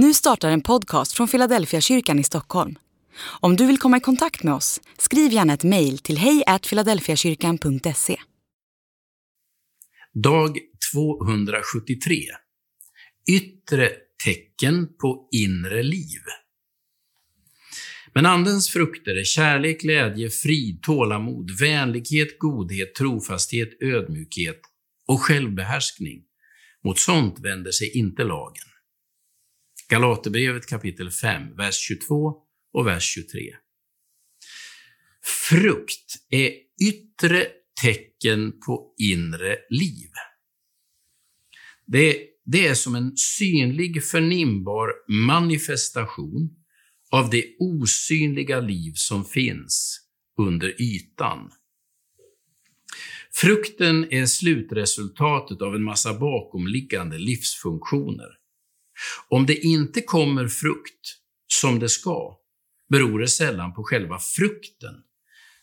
Nu startar en podcast från Philadelphia kyrkan i Stockholm. Om du vill komma i kontakt med oss, skriv gärna ett mejl till hejfiladelfiakyrkan.se. Dag 273. Yttre tecken på inre liv. Men Andens frukter är kärlek, glädje, frid, tålamod, vänlighet, godhet, trofasthet, ödmjukhet och självbehärskning. Mot sånt vänder sig inte lagen. Galaterbrevet kapitel 5, vers 22 och vers 23. Frukt är yttre tecken på inre liv. Det, det är som en synlig, förnimbar manifestation av det osynliga liv som finns under ytan. Frukten är slutresultatet av en massa bakomliggande livsfunktioner. Om det inte kommer frukt som det ska, beror det sällan på själva frukten.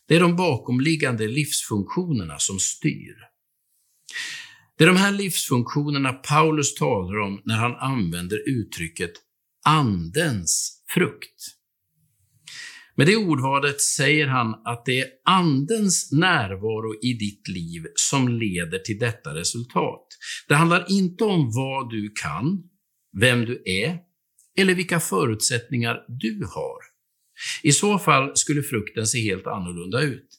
Det är de bakomliggande livsfunktionerna som styr. Det är de här livsfunktionerna Paulus talar om när han använder uttrycket Andens frukt. Med det ordvalet säger han att det är Andens närvaro i ditt liv som leder till detta resultat. Det handlar inte om vad du kan, vem du är eller vilka förutsättningar du har. I så fall skulle frukten se helt annorlunda ut.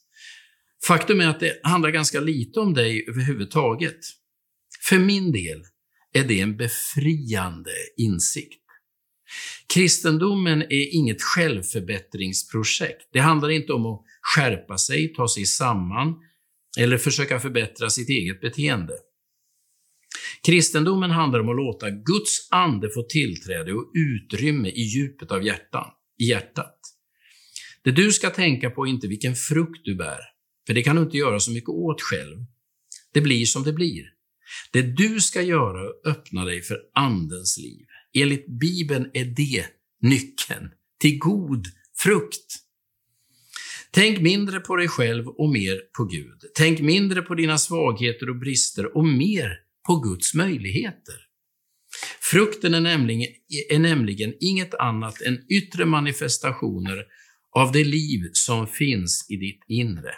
Faktum är att det handlar ganska lite om dig överhuvudtaget. För min del är det en befriande insikt. Kristendomen är inget självförbättringsprojekt. Det handlar inte om att skärpa sig, ta sig samman eller försöka förbättra sitt eget beteende. Kristendomen handlar om att låta Guds ande få tillträde och utrymme i djupet av hjärtan, i hjärtat. Det du ska tänka på är inte vilken frukt du bär, för det kan du inte göra så mycket åt själv. Det blir som det blir. Det du ska göra är att öppna dig för Andens liv. Enligt Bibeln är det nyckeln till god frukt. Tänk mindre på dig själv och mer på Gud. Tänk mindre på dina svagheter och brister och mer på Guds möjligheter. Frukten är nämligen, är nämligen inget annat än yttre manifestationer av det liv som finns i ditt inre.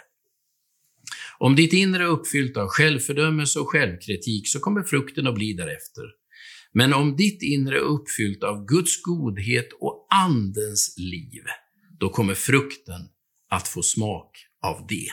Om ditt inre är uppfyllt av självfördömelse och självkritik så kommer frukten att bli därefter. Men om ditt inre är uppfyllt av Guds godhet och Andens liv, då kommer frukten att få smak av det.